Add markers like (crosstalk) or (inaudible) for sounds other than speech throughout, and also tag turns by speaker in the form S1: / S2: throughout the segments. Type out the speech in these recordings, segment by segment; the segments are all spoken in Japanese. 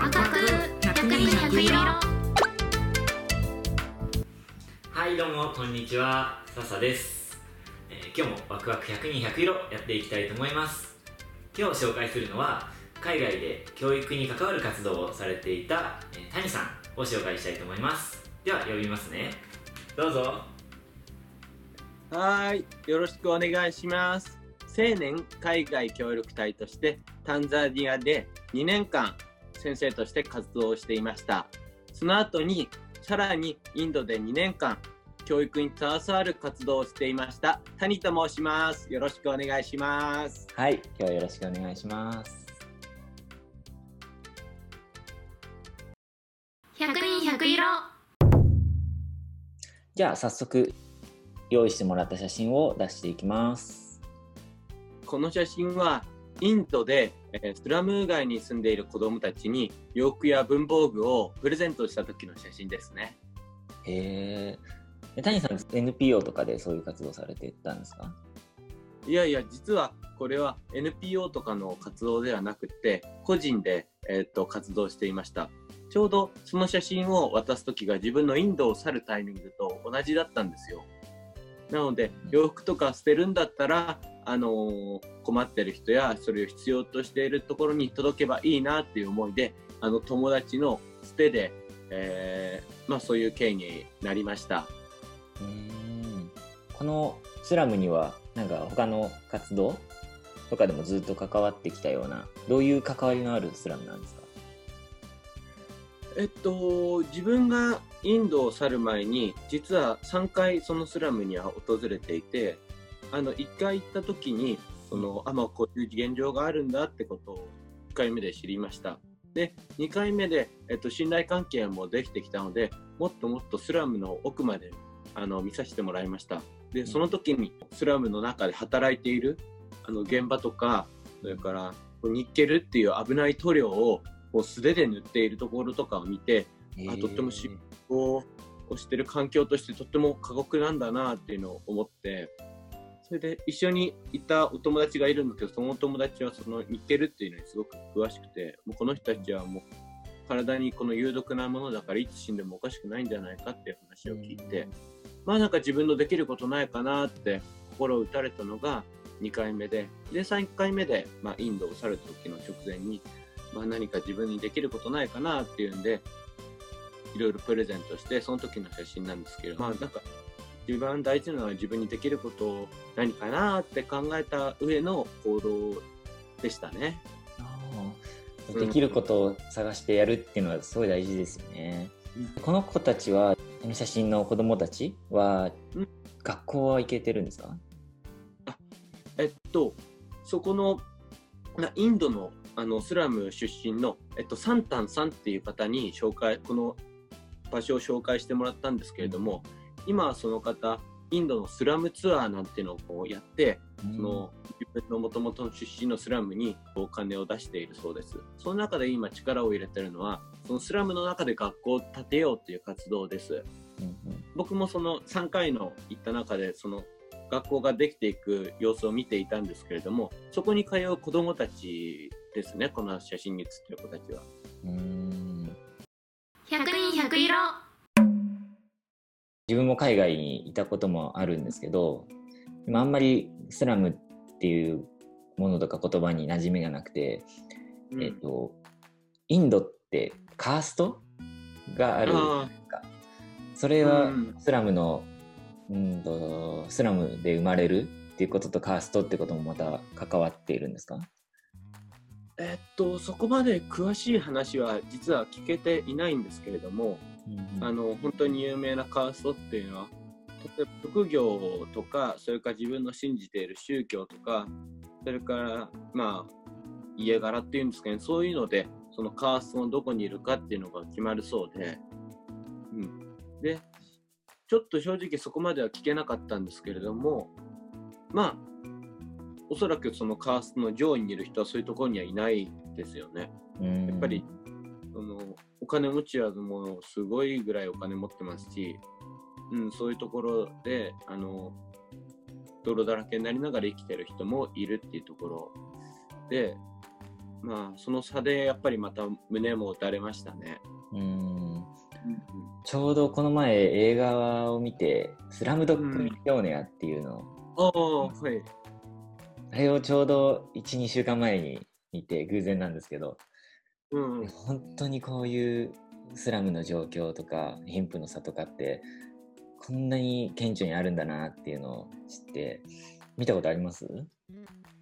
S1: ワクワク100人100色。
S2: はいどうもこんにちは。笹です、えー今日もワクワク100人100色やっていきたいと思います。今日紹介するのは海外で教育に関わる活動をされていた、えー谷さんを紹介したいと思います。では呼びますね。どうぞ。
S3: はい、よろしくお願いします。青年海外協力隊としてタンザニアで2年間先生として活動をしていました。その後にさらにインドで2年間教育に携わる活動をしていました。谷と申します。よろしくお願いします。
S2: はい今日はよろしくお願いします
S1: 100人100色
S2: じゃあ早速用意してもらった写真を出していきます
S3: この写真はインドで、えースラム街に住んでいる子どもたちに洋服や文房具をプレゼントした時の写真ですね。
S2: へえ谷さん NPO とかでそういう活動されてたんですか？
S3: いやいや、実はこれは NPO とかの活動ではなくて、個人で、えーっと活動していました。ちょうどその写真を渡す時が自分のインドを去るタイミングと同じだったんですよ。なので、洋服とか捨てるんだったら、あのー困ってる人やそれを必要としているところに届けばいいなっていう思いで、あの友達の捨てで、えーまあそういう経緯になりました。
S2: うーんこのスラムにはなんか他の活動とかでもずっと関わってきたようなどういう関わりのあるスラムなんですか？
S3: えっと、自分がインドを去る前に、実は3回そのスラムには訪れていて、あの、1回行った時に、その、あ、まあ、こういう現状があるんだってことを1回目で知りました。で、2回目で、えっと、信頼関係もできてきたので、もっともっとスラムの奥まで、あの、見させてもらいました。で、その時に、スラムの中で働いている、あの、現場とか、それから、ニッケルっていう危ない塗料を、こう素手で塗っているところとかを見て、あとってもしこうをしてる環境としてとっても過酷なんだなっていうのを思ってそれで一緒にいたお友達がいるんだけどそのお友達はその似てるっていうのにすごく詳しくてもうこの人たちはもう体にこの有毒なものだからいつ死んでもおかしくないんじゃないかっていう話を聞いてまあなんか自分のできることないかなって心を打たれたのが2回目でで3回目で、まあ、インドを去る時の直前に、まあ、何か自分にできることないかなっていうんでいろいろプレゼントしてその時の写真なんですけどまあなんか一番大事なのは自分にできることを何かなって考えた上の行動でしたね。
S2: できることを探してやるっていうのはすごい大事ですよね、
S3: う
S2: この子たちは写真の子供たちは
S3: うん。
S2: 学校は行けてるんですか？
S3: えっとそこのなインドのあのスラム出身の、えっと、サンタンさんっていう方に紹介この場所を紹介してもらったんですけれども今はその方インドのスラムツアーなんていうのをこうやってその自分のもともとの出身のスラムにお金を出しているそうです。その中で今力を入れてるのは、そのスラムの中で学校を建てようっていう活動です。
S2: うんうん
S3: 僕もその3回の行った中で、その学校ができていく様子を見ていたんですけれども、そこに通う子供たちですね、この写真に写ってる子たちは。
S2: うーん
S1: 100人100色
S2: 自分も海外にいたこともあるんですけどでもあんまりスラムっていうものとか言葉に馴染みがなくて、
S3: うん。
S2: えっとインドってカーストがある。それは
S3: うん。
S2: スラムの、うんとスラムで生まれるっていうこととカーストってこともまた関わっているんですか？
S3: えっと、そこまで詳しい話は実は聞けていないんですけれども、あの本当に有名なカーストっていうのは例えば職業とかそれから自分の信じている宗教とかそれからまあ家柄っていうんですかね。そういうのでそのカーストのどこにいるかっていうのが決まるそうで、うん、でちょっと正直そこまでは聞けなかったんですけれどもまあおそらくそのカーストの上位にいる人はそういうところにはいないですよね。やっぱりそのお金持ちはもうすごいぐらいお金持ってますし、うん、そういうところであの泥だらけになりながら生きてる人もいるっていうところでまあその差でやっぱりまた胸も打たれましたね。
S2: うんちょうどこの前映画を見て「スラムドッグ・ミリオネア」っていうのを、
S3: ああはい。
S2: あれをちょうど12週間前に見て偶然なんですけど
S3: うん
S2: 本当にこういうスラムの状況とか貧富の差とかってこんなに顕著にあるんだなっていうのを知って見たことあります？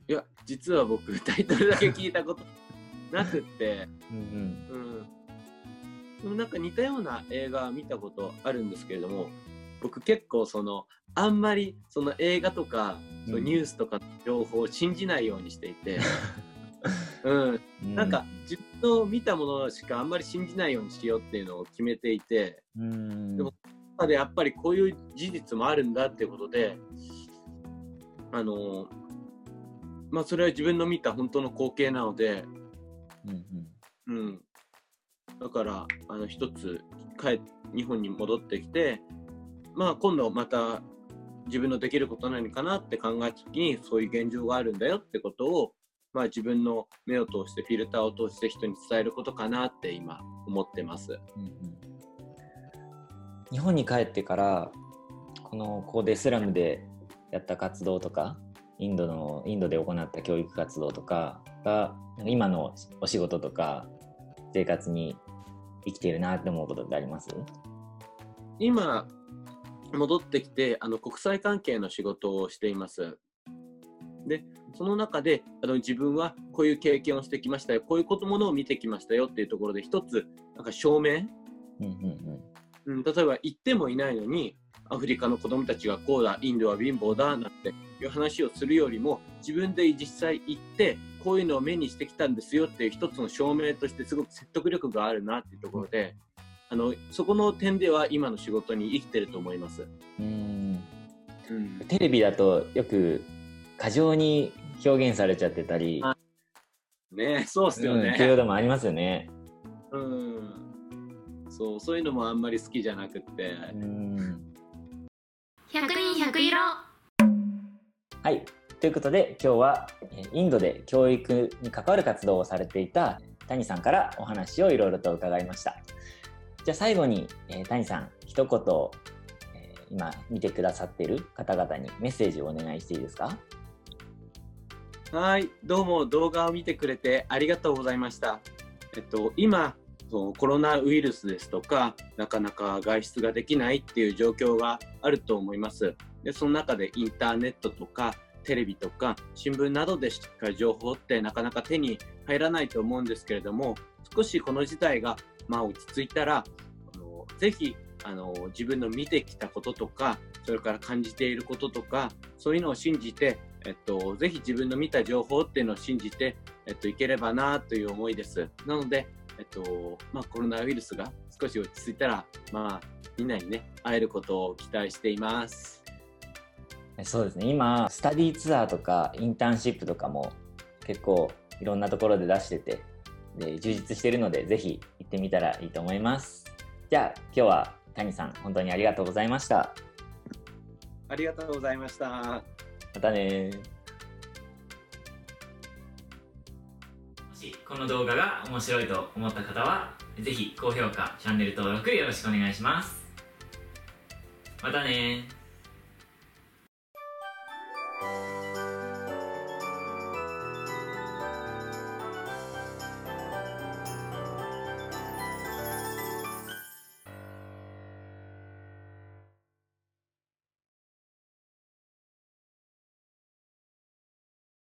S3: いや実は僕タイトルだけ聞いたこと (laughs) なくって、
S2: うん
S3: うん、でもなんか似たような映画見たことあるんですけれども僕結構そのあんまりその映画とか、そのニュースとかの情報を信じないようにしていて、(laughs) うん、
S2: うん
S3: なん。か自分の見たものしかあんまり信じないようにしようっていうのを決めていて
S2: うん。
S3: でも中でやっぱりこういう事実もあるんだっていうことであのまあそれは自分の見た本当の光景なので、
S2: うん。
S3: うん、だからあの一つ帰日本に戻ってきてまあ今度また自分のできること何かなって考えた時にそういう現状があるんだよってことを、まあ、自分の目を通してフィルターを通して人に伝えることかなって今思ってます。
S2: うんうん日本に帰ってからこのここでスラムでやった活動とかインドのインドで行った教育活動とかが今のお仕事とか生活に生きているなって思うことってあります？
S3: 今戻ってきてあの国際関係の仕事をしています。でその中であの自分はこういう経験をしてきましたよこういうことものを見てきましたよっていうところで一つなんか証明？
S2: うんうん
S3: うん、例えば行ってもいないのにアフリカの子供たちがこうだインドは貧乏だなんていう話をするよりも自分で実際行ってこういうのを目にしてきたんですよっていう一つの証明としてすごく説得力があるなっていうところであのそこの点では今の仕事に生きてると思います。
S2: うんうん。
S3: うん。
S2: テレビだとよく過剰に表現されちゃってたり、
S3: あねそうっすよ
S2: うんっていう
S3: ね。
S2: のもありますよね。
S3: うんそうそういうのもあんまり好きじゃなくって。
S2: うん
S1: 百人百色
S2: はい。ということで今日はえーインドで教育に関わる活動をされていた谷さんからお話をいろいろと伺いました。じゃあ最後に、えー谷さん一言、えー今見てくださっている方々にメッセージをお願いしていいですか？
S3: はい、どうも動画を見てくれてありがとうございました。えっと、今、コロナウイルスですとか、なかなか外出ができないっていう状況があると思います。で、その中でインターネットとか、テレビとか、新聞などでしか情報ってなかなか手に入らないと思うんですけれども、少しこの事態が、まあ、落ち着いたら、あのぜひあの自分の見てきたこととか、それから感じていることとか、そういうのを信じて、えっと、ぜひ自分の見た情報っていうのを信じて、えっと、いければなという思いです。なので、えっと、まあ、コロナウイルスが少し落ち着いたら、まあ、みんなにね、会えることを期待しています。
S2: そうですね今スタディツアーとかインターンシップとかも結構いろんなところで出しててで充実しているのでぜひ行ってみたらいいと思いますじゃあ今日は谷さん本当にありがとうございました
S3: ありがとうございました。
S2: またね。
S1: もしこの動画が面白いと思った方はぜひ高評価チャンネル登録よろしくお願いします。またね